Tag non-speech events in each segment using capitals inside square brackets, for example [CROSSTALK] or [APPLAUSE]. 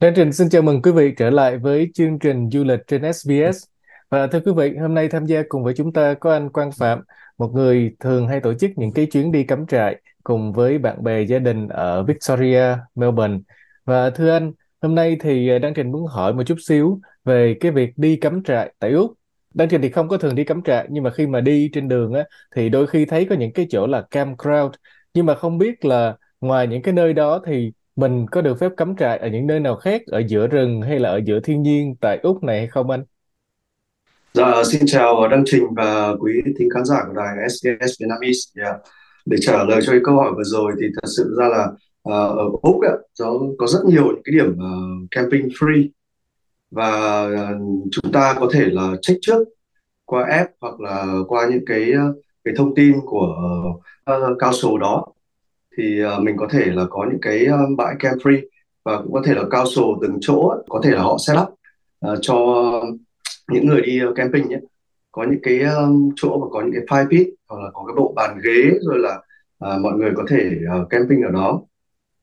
Chương trình xin chào mừng quý vị trở lại với chương trình du lịch trên SBS. Và thưa quý vị, hôm nay tham gia cùng với chúng ta có anh Quang Phạm, một người thường hay tổ chức những cái chuyến đi cắm trại cùng với bạn bè gia đình ở Victoria, Melbourne. Và thưa anh, hôm nay thì à, Đăng Trình muốn hỏi một chút xíu về cái việc đi cắm trại tại Úc. Đăng Trình thì không có thường đi cắm trại, nhưng mà khi mà đi trên đường á, thì đôi khi thấy có những cái chỗ là campground, nhưng mà không biết là ngoài những cái nơi đó thì mình có được phép cắm trại ở những nơi nào khác ở giữa rừng hay là ở giữa thiên nhiên tại Úc này hay không anh? Dạ, xin chào Đăng Trình và quý thính khán giả của đài SBS Vietnamese. Yeah. Để trả lời cho cái câu hỏi vừa rồi thì thật sự ra là uh, ở Úc ấy, có, có rất nhiều những cái điểm uh, camping free và uh, chúng ta có thể là check trước qua app hoặc là qua những cái cái thông tin của uh, cao số đó thì uh, mình có thể là có những cái uh, bãi camp free và cũng có thể là cao sổ từng chỗ có thể là họ set up uh, cho những người đi uh, camping nhé. Có những cái um, chỗ mà có những cái fire pit hoặc là có cái bộ bàn ghế rồi là uh, mọi người có thể uh, camping ở đó.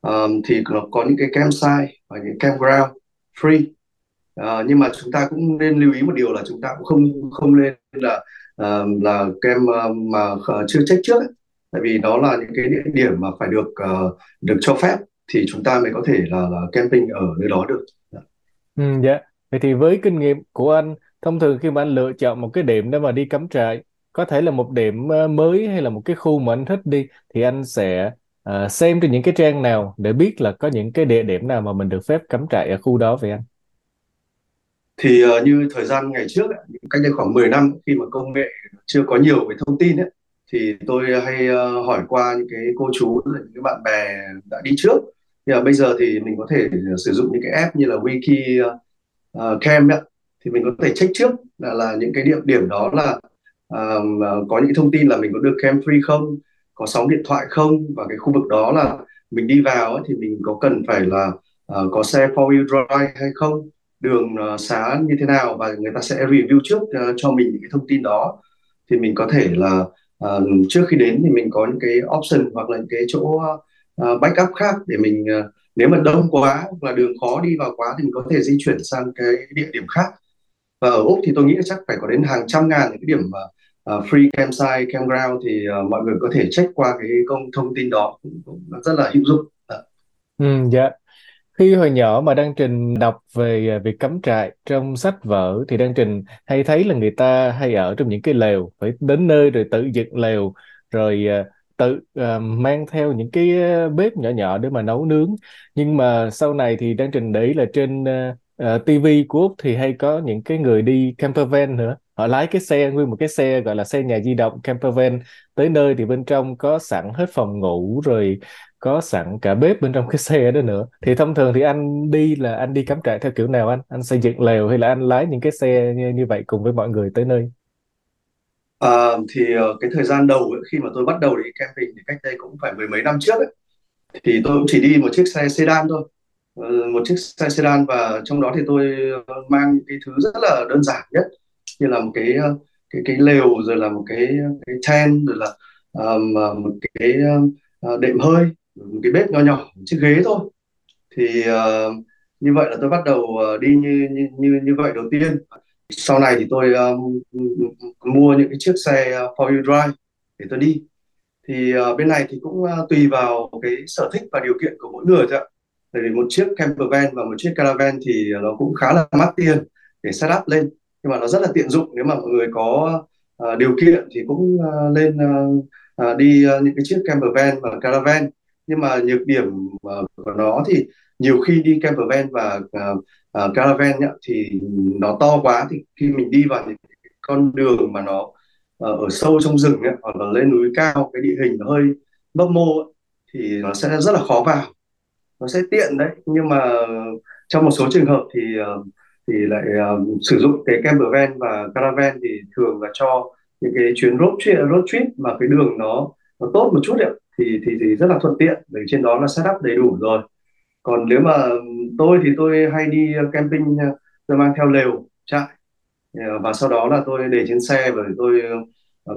Um, thì nó có những cái campsite và những campground free. Uh, nhưng mà chúng ta cũng nên lưu ý một điều là chúng ta cũng không không nên là uh, là camp uh, mà uh, chưa check trước ấy tại vì đó là những cái địa điểm mà phải được uh, được cho phép thì chúng ta mới có thể là, là camping ở nơi đó được. Ừ, dạ. Vậy thì với kinh nghiệm của anh, thông thường khi mà anh lựa chọn một cái điểm để mà đi cắm trại, có thể là một điểm ờ, mới hay là một cái khu mà anh thích đi, thì anh sẽ uh, xem trên những cái trang nào để biết là có những cái địa điểm nào mà mình được phép cắm trại ở khu đó vậy anh? Thì uh, như thời gian ngày trước, cách đây khoảng 10 năm khi mà công nghệ chưa có nhiều về thông tin ấy, thì tôi hay ờ, hỏi qua những cái cô chú những cái bạn bè đã đi trước. Thì bây giờ thì mình có thể ờ, sử dụng những cái app như là wiki uh, cam ấy, thì mình có thể check trước là, là những cái địa điểm đó là uh, có những thông tin là mình có được cam free không có sóng điện thoại không và cái khu vực đó là mình đi vào ấy, thì mình có cần phải là uh, có xe four wheel drive hay không đường uh, xá như thế nào và người ta sẽ review trước uh, cho mình những cái thông tin đó. Thì mình có thể là uh, trước khi đến thì mình có những cái option hoặc là những cái chỗ uh, backup khác để mình uh, nếu mà đông quá hoặc là đường khó đi vào quá thì mình có thể di chuyển sang cái địa điểm khác. Và ở úc thì tôi nghĩ chắc phải có đến hàng trăm ngàn những cái điểm uh, free campsite campground thì uh, mọi người có thể check qua cái công thông tin đó cũng, cũng rất là hữu dụng. Dạ. Ừ, dạ khi hồi nhỏ mà Đăng Trình đọc về à, việc cắm trại trong sách vở thì Đăng Trình hay thấy là người ta hay ở trong những cái lều phải đến nơi rồi tự dựng lều rồi à, tự uh, mang theo những cái bếp nhỏ nhỏ để mà nấu nướng. Nhưng mà sau này thì Đăng Trình để ý là trên uh, TV của Úc thì hay có những cái người đi camper van nữa họ lái cái xe nguyên một cái xe gọi là xe nhà di động camper van. Tới nơi thì bên trong có sẵn hết phòng ngủ rồi có sẵn cả bếp bên trong cái xe đó nữa. Thì thông thường thì anh đi là anh đi cắm trại theo kiểu nào anh? Anh xây dựng lều hay là anh lái những cái xe như, như vậy cùng với mọi người tới nơi? À, thì ờ, cái thời gian đầu ấy, khi mà tôi bắt đầu đi camping thì cách đây cũng phải mười mấy năm trước ấy, thì tôi cũng chỉ đi một chiếc xe sedan thôi. Ờ, một chiếc xe sedan và trong đó thì tôi mang những cái thứ rất là đơn giản nhất như là một cái ờ, cái cái lều rồi là một cái cái tent rồi là um, một cái uh, đệm hơi một cái bếp nho nhỏ một chiếc ghế thôi. Thì uh, như vậy là tôi bắt đầu uh, đi như như như như vậy đầu tiên. Sau này thì tôi um, mua những cái chiếc xe uh, four wheel drive để tôi đi. Thì uh, bên này thì cũng uh, tùy vào cái sở thích và điều kiện của mỗi người thôi ạ. Tại vì một chiếc camper van và một chiếc caravan thì nó cũng khá là mắc tiền để setup lên nhưng mà nó rất là tiện dụng nếu mà mọi người có uh, điều kiện thì cũng uh, lên uh, uh, đi uh, những cái chiếc camper van và caravan. Nhưng mà nhược điểm uh, của nó thì nhiều khi đi camper van và uh, uh, caravan nhá, thì nó to quá thì khi mình đi vào những con đường mà nó uh, ở sâu trong rừng ấy, hoặc là lên núi cao cái địa hình nó hơi bấp mô ấy, thì nó sẽ rất là khó vào. Nó sẽ tiện đấy nhưng mà trong một số trường hợp thì uh, thì lại um, sử dụng cái camper van và caravan thì thường là cho những cái chuyến road trip, road trip mà cái đường nó nó tốt một chút ấy, thì thì thì rất là thuận tiện bởi trên đó là setup đầy đủ rồi. Còn nếu mà tôi thì tôi hay đi camping ờ, tôi mang theo lều trại. Ờ, và sau đó là tôi để trên xe và tôi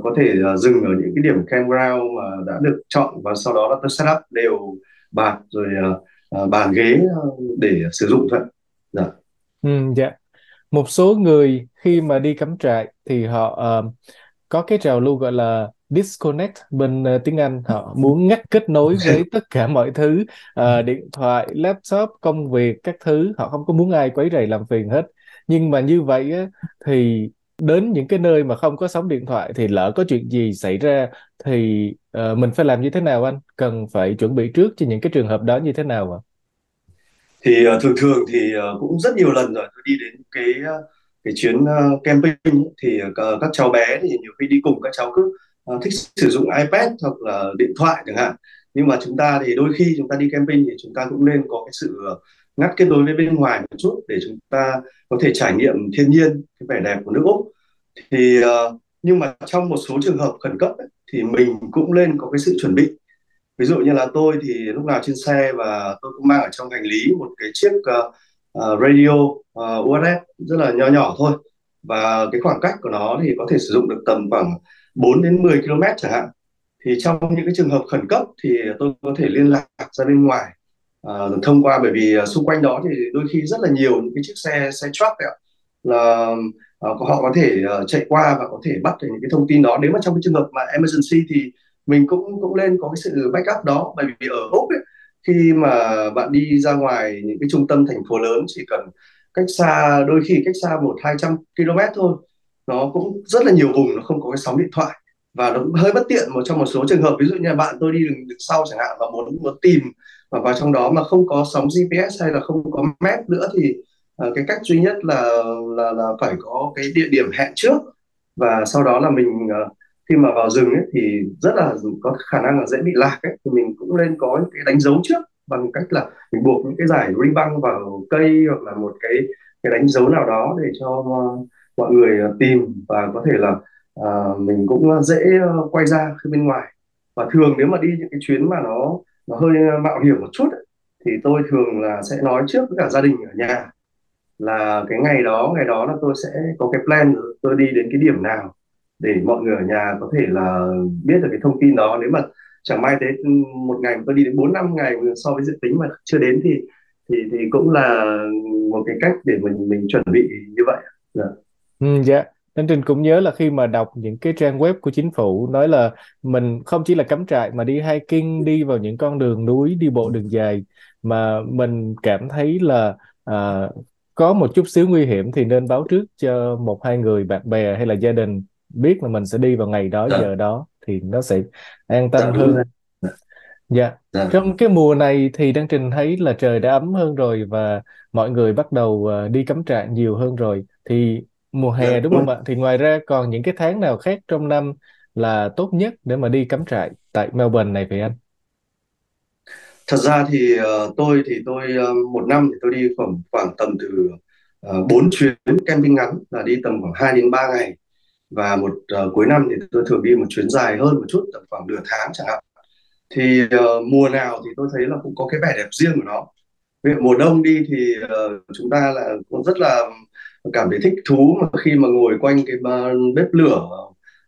có thể dừng ở những cái điểm campground mà đã được chọn và sau đó là tôi setup đều bạt rồi bàn ghế để sử dụng thôi dạ. Ừ, dạ. Một số người khi mà đi cắm trại thì họ uh, có cái trào lưu gọi là disconnect bên uh, tiếng Anh. Họ muốn ngắt kết nối [LAUGHS] với tất cả mọi thứ uh, điện thoại laptop công việc các thứ. Họ không có muốn ai quấy rầy làm phiền hết. Nhưng mà như vậy á, thì đến những cái nơi mà không có sóng điện thoại thì lỡ có chuyện gì xảy ra thì uh, mình phải làm như thế nào anh? Cần phải chuẩn bị trước cho những cái trường hợp đó như thế nào ạ thì ờ, thường thường thì ờ, cũng rất nhiều lần rồi tôi đi đến cái ờ, cái chuyến camping thì các cháu bé thì nhiều khi đi cùng các cháu cứ thích sử dụng iPad hoặc là điện thoại chẳng hạn. Nhưng mà chúng ta thì đôi khi chúng ta đi camping thì chúng ta cũng nên có cái sự ngắt kết nối với bên ngoài một chút để chúng ta có thể trải nghiệm thiên nhiên cái vẻ đẹp của nước Úc. Thì nhưng mà trong một số trường hợp khẩn cấp ấy, thì mình cũng nên có cái sự chuẩn bị ví dụ như là tôi thì lúc nào trên xe và tôi cũng mang ở trong hành lý một cái chiếc uh, uh, radio ờ, uh, USS rất là nhỏ nhỏ thôi. Và cái khoảng cách của nó thì có thể sử dụng được tầm khoảng 4 đến 10 km chẳng hạn. Thì trong những cái trường hợp khẩn cấp thì tôi có thể liên lạc ra bên ngoài uh, thông qua bởi vì uh, xung quanh đó thì đôi khi rất là nhiều những cái chiếc xe xe truck ấy, là uh, họ có thể uh, chạy qua và có thể bắt được những cái thông tin đó. Nếu mà trong cái trường hợp mà emergency thì mình cũng cũng lên có cái sự backup đó bởi vì ở úc ấy, khi mà bạn đi ra ngoài những cái trung tâm thành phố lớn chỉ cần cách xa đôi khi cách xa một hai trăm km thôi nó cũng rất là nhiều vùng nó không có cái sóng điện thoại. Và nó cũng hơi bất tiện một trong một số trường hợp ví dụ như là bạn tôi đi đường, đường sau chẳng hạn và muốn muốn tìm và vào trong đó mà không có sóng GPS hay là không có map nữa thì uh, cái cách duy nhất là là là phải có cái địa điểm hẹn trước. Và sau đó là mình uh, khi mà vào rừng ấy, thì rất là có khả năng là dễ bị lạc ấy, thì mình cũng nên có những cái đánh dấu trước bằng cách là mình buộc những cái giải ri băng vào cây hoặc là một cái cái đánh dấu nào đó để cho mọi người ờ, tìm và có thể là uh, mình cũng dễ ờ, quay ra khi bên ngoài. Và thường nếu mà đi những cái chuyến mà nó nó hơi mạo hiểm một chút ấy, thì tôi thường là sẽ nói trước với cả gia đình ở nhà là cái ngày đó ngày đó là tôi sẽ có cái plan tôi đi đến cái điểm nào để mọi người ở nhà có thể là biết được cái thông tin đó. Nếu mà chẳng may thế một ngày tôi đi đến bốn năm ngày so với dự tính mà chưa đến thì thì thì cũng là một cái cách để mình mình chuẩn bị như vậy. Dạ. Ừ, dạ. Nên Trình cũng nhớ là khi mà đọc những cái trang web của chính phủ nói là mình không chỉ là cắm trại mà đi hiking, đi vào những con đường núi, đi bộ đường dài mà mình cảm thấy là à, có một chút xíu nguy hiểm thì nên báo trước cho một hai người bạn bè hay là gia đình biết là mình sẽ đi vào ngày đó dạ. giờ đó thì nó sẽ an dạ tâm rồi hơn. dạ. Dạ. Trong cái mùa này thì Đăng Trình thấy là trời đã ấm hơn rồi và mọi người bắt đầu ờ, đi cắm trại nhiều hơn rồi. Thì mùa hè dạ đúng không ạ? Thì ngoài ra còn những cái tháng nào khác trong năm là tốt nhất để mà đi cắm trại tại Melbourne này vậy anh? Thật ra thì ờ, tôi thì tôi ờ, một năm thì tôi đi khoảng khoảng tầm từ uh, 4 chuyến camping ngắn là đi tầm khoảng 2 đến 3 ngày và một uh, cuối năm thì tôi thường đi một chuyến dài hơn một chút tầm khoảng nửa tháng chẳng hạn. Thì uh, mùa nào thì tôi thấy là cũng có cái vẻ đẹp riêng của nó. Ví dụ mùa đông đi thì uh, chúng ta là cũng rất là cảm thấy thích thú mà khi mà ngồi quanh cái bếp lửa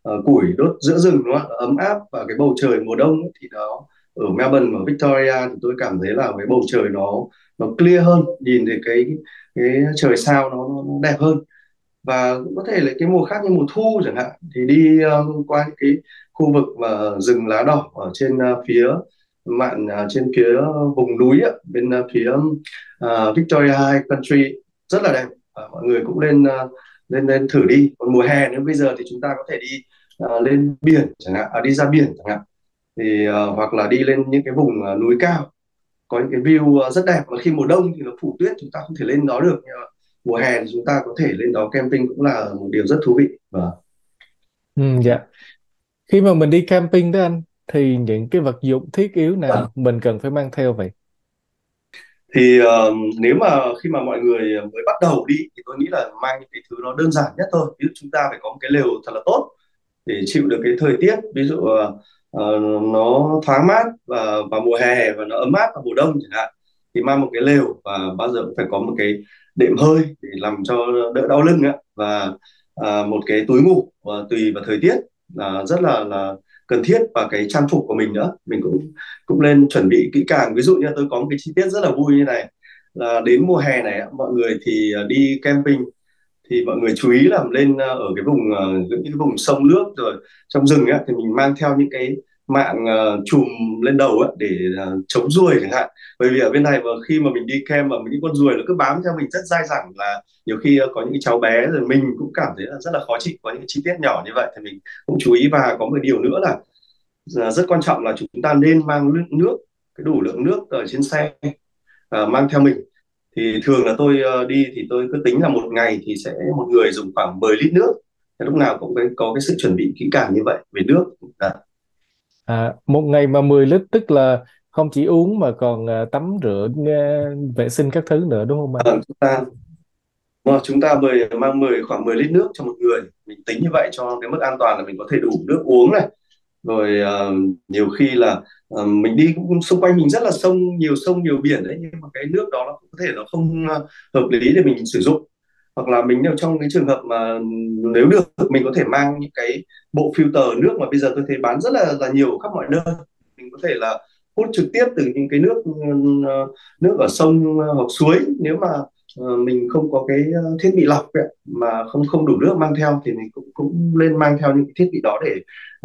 uh, củi đốt giữa rừng đúng không ạ? Ấm áp và cái bầu trời mùa đông ấy, thì nó ở Melbourne ở Victoria thì tôi cảm thấy là cái bầu trời nó nó clear hơn nhìn thấy cái cái trời sao nó, nó đẹp hơn và cũng có thể là cái mùa khác như mùa thu chẳng hạn thì đi um, qua những cái khu vực mà rừng lá đỏ ở trên uh, phía mạn uh, trên phía vùng núi á, bên uh, phía uh, Victoria High Country rất là đẹp. Uh, mọi người cũng lên uh, lên lên thử đi. Còn mùa hè nếu bây giờ thì chúng ta có thể đi uh, lên biển chẳng hạn à, đi ra biển chẳng hạn. Thì uh, hoặc là đi lên những cái vùng uh, núi cao có những cái view uh, rất đẹp. Mà khi mùa đông thì nó phủ tuyết chúng ta không thể lên đó được. Nhưng mà mùa hè thì chúng ta có thể lên đó camping cũng là một điều rất thú vị. Và ừ, dạ. Khi mà mình đi camping đó anh thì những cái vật dụng thiết yếu nào mình cần phải mang theo vậy? Thì uh, nếu mà khi mà mọi người mới bắt đầu đi thì tôi nghĩ là mang những cái thứ nó đơn giản nhất thôi. Ví dụ chúng ta phải có một cái lều thật là tốt để chịu được cái thời tiết. Ví dụ uh, uh, nó thoáng mát và vào mùa hè và nó ấm áp vào mùa đông chẳng hạn thì mang một cái lều và bao giờ cũng phải có một cái đệm hơi để làm cho đỡ đau lưng ạ. Và à, một cái túi ngủ và tùy vào thời tiết là rất là là cần thiết. Và cái trang phục của mình nữa mình cũng cũng lên chuẩn bị kỹ càng. Ví dụ như tôi có một cái chi tiết rất là vui như này là đến mùa hè này mọi người thì à, đi camping thì mọi người chú ý là lên à, ở cái vùng à, những cái vùng sông nước rồi trong rừng ấy, thì mình mang theo những cái mạng uh, chùm lên đầu ấy, để uh, chống ruồi chẳng hạn. Bởi vì ở bên này mà khi mà mình đi kem mà những con ruồi nó cứ bám theo mình rất dai dẳng là nhiều khi uh, có những cháu bé rồi mình cũng cảm thấy là rất là khó chịu có những chi tiết nhỏ như vậy thì mình cũng chú ý. Và có một điều nữa là uh, rất quan trọng là chúng ta nên mang nước cái đủ lượng nước ở trên xe uh, mang theo mình. Thì thường là tôi uh, đi thì tôi cứ tính là một ngày thì sẽ một người dùng khoảng 10 lít nước. Thì lúc nào cũng có, có cái sự chuẩn bị kỹ càng như vậy về nước. À. À, một ngày mà 10 lít tức là không chỉ uống mà còn à, tắm rửa à, vệ sinh các thứ nữa đúng không anh? À, chúng ta mà chúng ta mời mang 10 khoảng 10 lít nước cho một người. Mình tính như vậy cho cái mức an toàn là mình có thể đủ nước uống này. Rồi uh, nhiều khi là uh, mình đi cũng xung quanh mình rất là sông nhiều sông nhiều biển đấy nhưng mà cái nước đó nó có thể nó không uh, hợp lý để mình sử dụng hoặc là mình nếu trong cái trường hợp mà nếu được mình có thể mang những cái bộ filter nước mà bây giờ tôi thấy bán rất là là nhiều khắp mọi nơi. Mình có thể là hút trực tiếp từ những cái nước ờ, nước ở sông ờ, hoặc suối. Nếu mà ờ, mình không có cái thiết bị lọc ấy, mà không không đủ nước mang theo thì mình cũng cũng nên mang theo những cái thiết bị đó để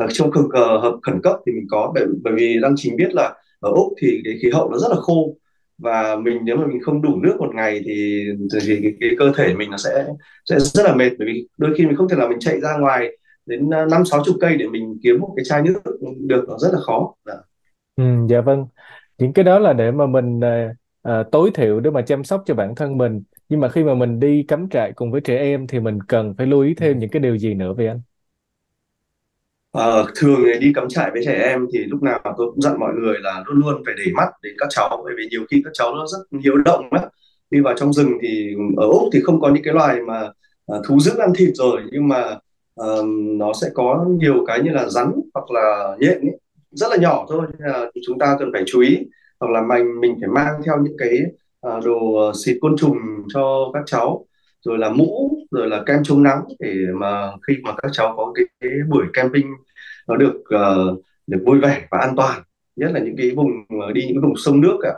uh, trong trường hợp khẩn cấp thì mình có. Bởi bởi vì đang chính biết là ở úc thì cái khí hậu nó rất là khô và mình nếu mà mình không đủ nước một ngày thì thì cái, cái cơ thể mình nó sẽ sẽ rất là mệt. Bởi vì đôi khi mình không thể là mình chạy ra ngoài đến năm sáu chục cây để mình kiếm một cái chai nước được nó rất là khó. Dạ. Ừ, dạ vâng. Những cái đó là để mà mình à, à, tối thiểu để mà chăm sóc cho bản thân mình. Nhưng mà khi mà mình đi cắm trại cùng với trẻ em thì mình cần phải lưu ý thêm những cái điều gì nữa vậy anh? Ờ, thường thì đi cắm trại với trẻ em thì lúc nào tôi cũng dặn mọi người là luôn luôn phải để mắt đến các cháu bởi vì nhiều khi các cháu nó rất hiếu động á. Đi vào trong rừng thì ở Úc thì không có những cái loài mà à, thú dữ ăn thịt rồi nhưng mà à, nó sẽ có nhiều cái như là rắn hoặc là nhện ấy, rất là nhỏ thôi nên là chúng ta cần phải chú ý. Hoặc là mình mình phải mang theo những cái à, đồ xịt côn trùng cho các cháu rồi là mũ rồi là kem chống nắng để mà khi mà các cháu có cái, cái buổi camping nó được uh, được vui vẻ và an toàn nhất là những cái vùng ờ, đi những vùng sông nước cả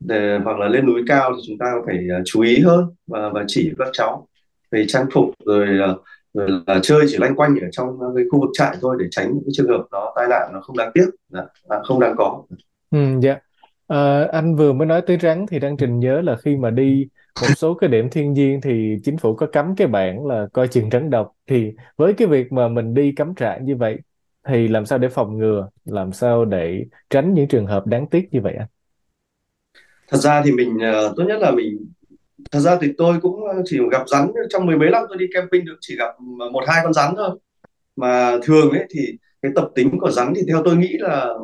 để, ờ, hoặc là lên núi cao thì chúng ta phải uh, chú ý hơn và và chỉ các cháu về trang phục rồi, uh, rồi là chơi chỉ loanh quanh ở trong cái khu vực trại thôi để tránh những cái trường hợp nó tai nạn nó không đáng tiếc. Là không đáng có. Ừ, dạ. À, anh vừa mới nói tới rắn thì đang trình nhớ là khi mà đi một số cái điểm thiên nhiên thì chính phủ có cấm cái bảng là coi chừng rắn độc. Thì với cái việc mà mình đi cắm trại như vậy thì làm sao để phòng ngừa? Làm sao để tránh những trường hợp đáng tiếc như vậy anh? Thật ra thì mình uh, tốt nhất là mình thật ra thì tôi cũng chỉ gặp rắn trong mười mấy năm tôi đi camping được chỉ gặp một hai con rắn thôi. Mà thường ấy thì cái tập tính của rắn thì theo tôi nghĩ là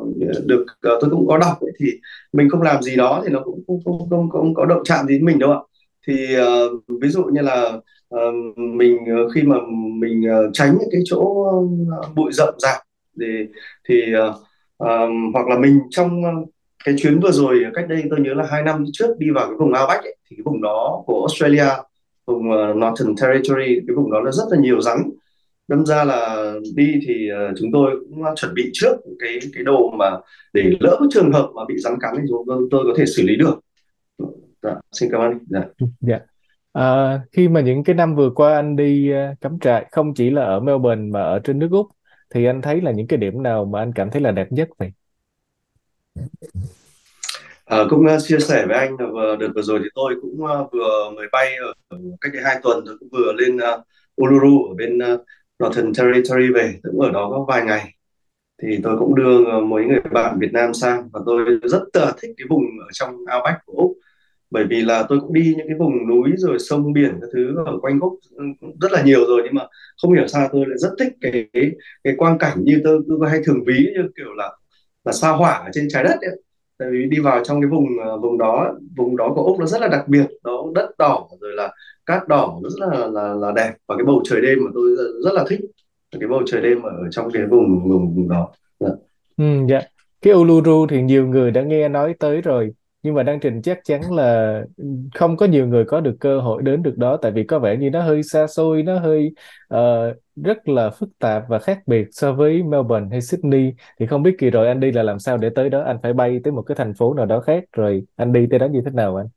được uh, tôi cũng có đọc ấy, thì mình không làm gì đó thì nó cũng không không không, không có động chạm gì đến mình đâu ạ. Thì uh, ví dụ như là uh, mình uh, khi mà mình uh, tránh những cái chỗ uh, bụi rậm rạp thì thì uh, um, hoặc là mình trong ờ, cái chuyến vừa rồi cách đây tôi nhớ là hai năm trước đi vào cái vùng Outback ấy, thì cái vùng đó của Australia vùng uh, Northern Territory cái vùng đó là rất là nhiều rắn đâm ra là đi thì uh, chúng tôi cũng chuẩn bị trước cái cái đồ mà để lỡ trường hợp mà bị rắn cắn thì chúng tôi, tôi có thể xử lý được dạ, xin cảm ơn dạ. dạ. À, khi mà những cái năm vừa qua anh đi uh, cắm trại không chỉ là ở Melbourne mà ở trên nước Úc thì anh thấy là những cái điểm nào mà anh cảm thấy là đẹp nhất vậy? À, cũng uh, chia sẻ với anh là vừa, đợt vừa rồi thì tôi cũng uh, vừa mới bay ở, cách đây hai tuần tôi cũng vừa lên uh, Uluru ở bên uh, Northern Territory về cũng ở đó có vài ngày thì tôi cũng đưa mấy người bạn Việt Nam sang và tôi rất là thích cái vùng ở trong Outback của Úc bởi vì là tôi cũng đi những cái vùng núi rồi sông biển các thứ ở quanh Úc ừ, rất là nhiều rồi. Nhưng mà không hiểu sao tôi lại rất thích cái cái, cái quang cảnh như tôi, tôi hay thường ví như kiểu là là sa hỏa ở trên trái đất ấy. tại vì đi vào trong cái vùng ờ, vùng đó vùng đó của úc nó rất là đặc biệt đó đất đỏ rồi là cát đỏ nó rất là là, là đẹp. Và cái bầu trời đêm mà tôi rất, là thích cái bầu trời đêm ở trong cái vùng vùng, vùng đó. Yeah. Ừ, dạ. Cái Uluru thì nhiều người đã nghe nói tới rồi nhưng mà Đăng Trình chắc chắn là không có nhiều người có được cơ hội đến được đó tại vì có vẻ như nó hơi xa xôi nó hơi uh, rất là phức tạp và khác biệt so với Melbourne hay Sydney. Thì không biết kỳ rồi anh đi là làm sao để tới đó? Anh phải bay tới một cái thành phố nào đó khác rồi anh đi tới đó như thế nào anh?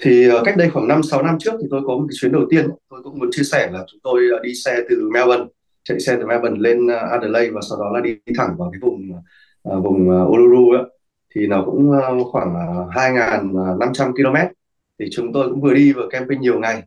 Thì ờ, cách đây khoảng 5 6 năm trước thì tôi có một cái chuyến đầu tiên. Tôi cũng muốn chia sẻ là chúng tôi ờ, đi xe từ Melbourne chạy xe từ Melbourne lên Adelaide và sau đó là đi thẳng vào cái vùng uh, vùng Uluru ấy thì nó cũng ờ, khoảng ờ, 2.500 ờ, km thì chúng tôi cũng vừa đi vừa camping nhiều ngày.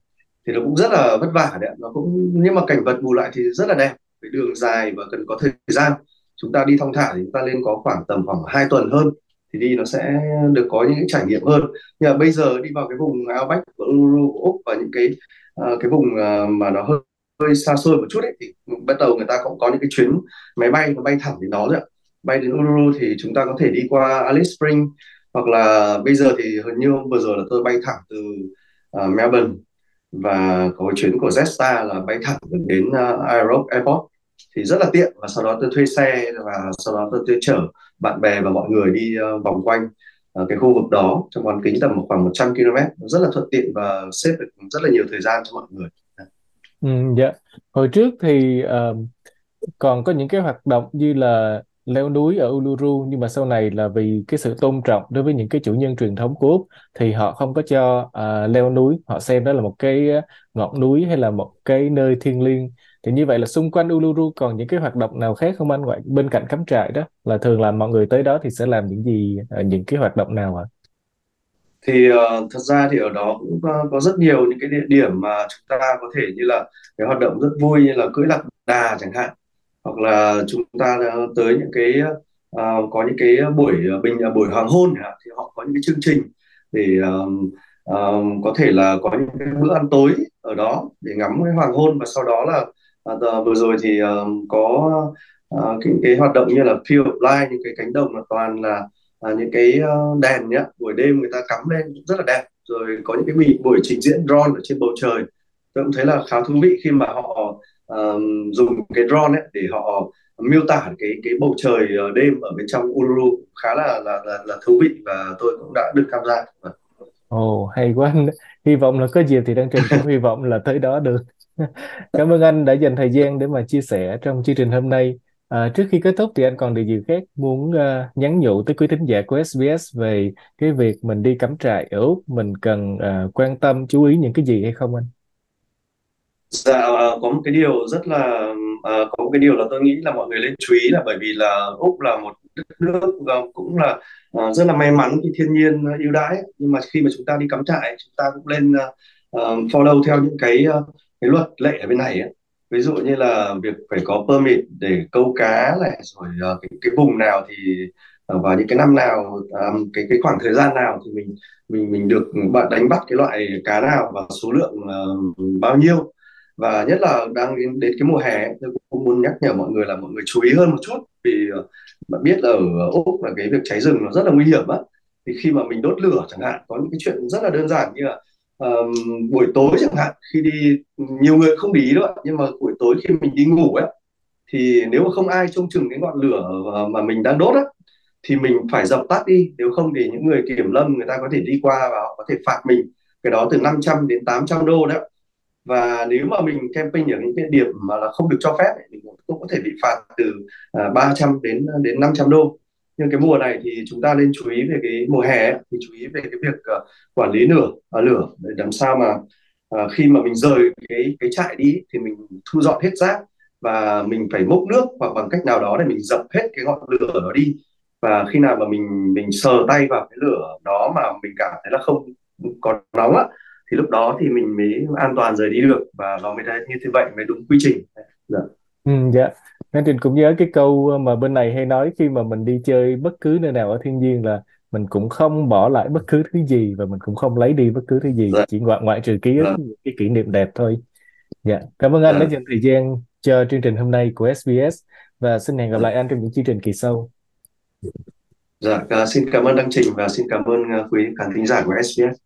Thì nó cũng rất là vất vả đấy nó cũng nhưng mà cảnh vật bù lại thì rất là đẹp. Với đường dài và cần có thời gian. Chúng ta đi thong thả thì chúng ta lên có khoảng tầm khoảng 2 tuần hơn. Thì đi nó sẽ được có những trải nghiệm hơn. Nhưng mà bây giờ đi vào cái vùng Outback của Uluru của Úc và những cái uh, cái vùng uh, mà nó hơi hơi xa xôi một chút ấy thì bắt đầu người ta cũng có những cái chuyến máy bay nó bay thẳng đến đó rồi ạ bay đến Uluru thì chúng ta có thể đi qua Alice Springs hoặc là bây giờ thì hình như vừa rồi là tôi bay thẳng từ uh, Melbourne và có chuyến của Jetstar là bay thẳng đến à, uh, Aerobe Airport. Thì rất là tiện và sau đó tôi thuê xe và sau đó tôi, tôi chở bạn bè và mọi người đi uh, vòng quanh uh, cái khu vực đó trong bán kính tầm khoảng 100 km rất là thuận tiện và xếp được rất là nhiều thời gian cho mọi người. Ừ, dạ. Hồi trước thì uh, còn có những cái hoạt động như là leo núi ở Uluru nhưng mà sau này là vì cái sự tôn trọng đối với những cái chủ nhân truyền thống của Úc thì họ không có cho à, leo núi. Họ xem đó là một cái à, ngọn núi hay là một cái nơi thiêng liêng. Thì như vậy là xung quanh Uluru còn những cái hoạt động nào khác không anh? Ngoại bên cạnh cắm trại đó là thường là mọi người tới đó thì sẽ làm những gì à, những cái hoạt động nào ạ? thì uh, thật ra thì ở đó cũng uh, có rất nhiều những cái địa điểm mà chúng ta có thể như là cái hoạt động rất vui như là cưỡi lạc đà chẳng hạn hoặc là chúng ta tới những cái uh, có những cái buổi ờ, bình ờ, buổi hoàng hôn thì họ có những cái chương trình để ờ, ờ, có thể là có những cái bữa ăn tối ở đó để ngắm cái hoàng hôn. Và sau đó là uh, vừa rồi thì ờ, có uh, cái, cái hoạt động như là Field of Light những cái cánh đồng là toàn là à, những cái đèn nhá. Buổi đêm người ta cắm lên rất là đẹp. Rồi có những cái buổi, buổi trình diễn drone ở trên bầu trời. Tôi cũng thấy là khá thú vị khi mà họ um, dùng cái drone ấy để họ miêu tả cái cái bầu trời ờ, đêm ở bên trong Uluru khá là là là, là thú vị và tôi cũng đã được tham gia Ồ hay quá anh hy vọng là có dịp thì Đăng Trình cũng hy vọng là tới đó được [LAUGHS] Cảm ơn anh đã dành thời gian để mà chia sẻ trong chương trình hôm nay. À, trước khi kết thúc thì anh còn điều gì khác muốn uh, nhắn nhủ tới quý thính giả của SBS về cái việc mình đi cắm trại ở Úc mình cần uh, quan tâm chú ý những cái gì hay không anh? Dạ, ờ, có một cái điều rất là à, có một cái điều là tôi nghĩ là mọi người nên chú ý là bởi vì là Úc là một đất nước ờ, cũng là à, rất là may mắn khi thiên nhiên ưu đãi nhưng mà khi mà chúng ta đi cắm trại chúng ta cũng nên à, follow theo những cái cái luật lệ ở bên này ấy. Ví dụ như là việc phải có permit để câu cá này rồi cái, cái vùng nào thì và những cái năm nào cái cái khoảng thời gian nào thì mình mình mình được bạn đánh bắt cái loại cá nào và số lượng bao nhiêu và nhất là đang đến, đến cái mùa hè tôi cũng muốn nhắc nhở mọi người là mọi người chú ý hơn một chút vì ờ, bạn biết là ở Úc là cái việc cháy rừng nó rất là nguy hiểm á. Thì khi mà mình đốt lửa chẳng hạn có những cái chuyện rất là đơn giản như là um, buổi tối chẳng hạn khi đi nhiều người không để ý đâu nhưng mà buổi tối khi mình đi ngủ ấy thì nếu mà không ai trông chừng cái ngọn lửa mà mình đang đốt á thì mình phải dập tắt đi. Nếu không thì những người kiểm lâm người ta có thể đi qua và họ có thể phạt mình cái đó từ 500 đến 800 đô đấy và nếu mà mình camping ở những cái điểm mà là không được cho phép ấy, mình cũng có thể bị phạt từ à, uh, 300 đến à, đến 500 đô. Nhưng cái mùa này thì chúng ta nên chú ý về cái mùa hè ấy, thì chú ý về cái việc uh, quản lý lửa uh, lửa để làm sao mà uh, khi mà mình rời cái cái trại đi thì mình thu dọn hết rác và mình phải múc nước hoặc bằng cách nào đó để mình dập hết cái ngọn lửa đó đi. Và khi nào mà mình mình sờ tay vào cái lửa đó mà mình cảm thấy là không có nóng á lúc đó thì mình mới an toàn rời đi được và nó mới thấy như thế vậy mới đúng quy trình dạ. Ừ, dạ. Nên Trình cũng nhớ cái câu mà bên này hay nói khi mà mình đi chơi bất cứ nơi nào ở thiên nhiên là mình cũng không bỏ lại bất cứ thứ gì và mình cũng không lấy đi bất cứ thứ gì Dạ. chỉ ngoại ngoại trừ ký ức Dạ. cái kỷ niệm đẹp thôi. Dạ. Cảm ơn anh đã Dạ. dành thời gian cho chương trình hôm nay của SBS và xin hẹn gặp lại anh trong những chương trình kỳ sau. Dạ. Xin cảm ơn Đăng Trình và xin cảm ơn à, quý khán thính giả của SBS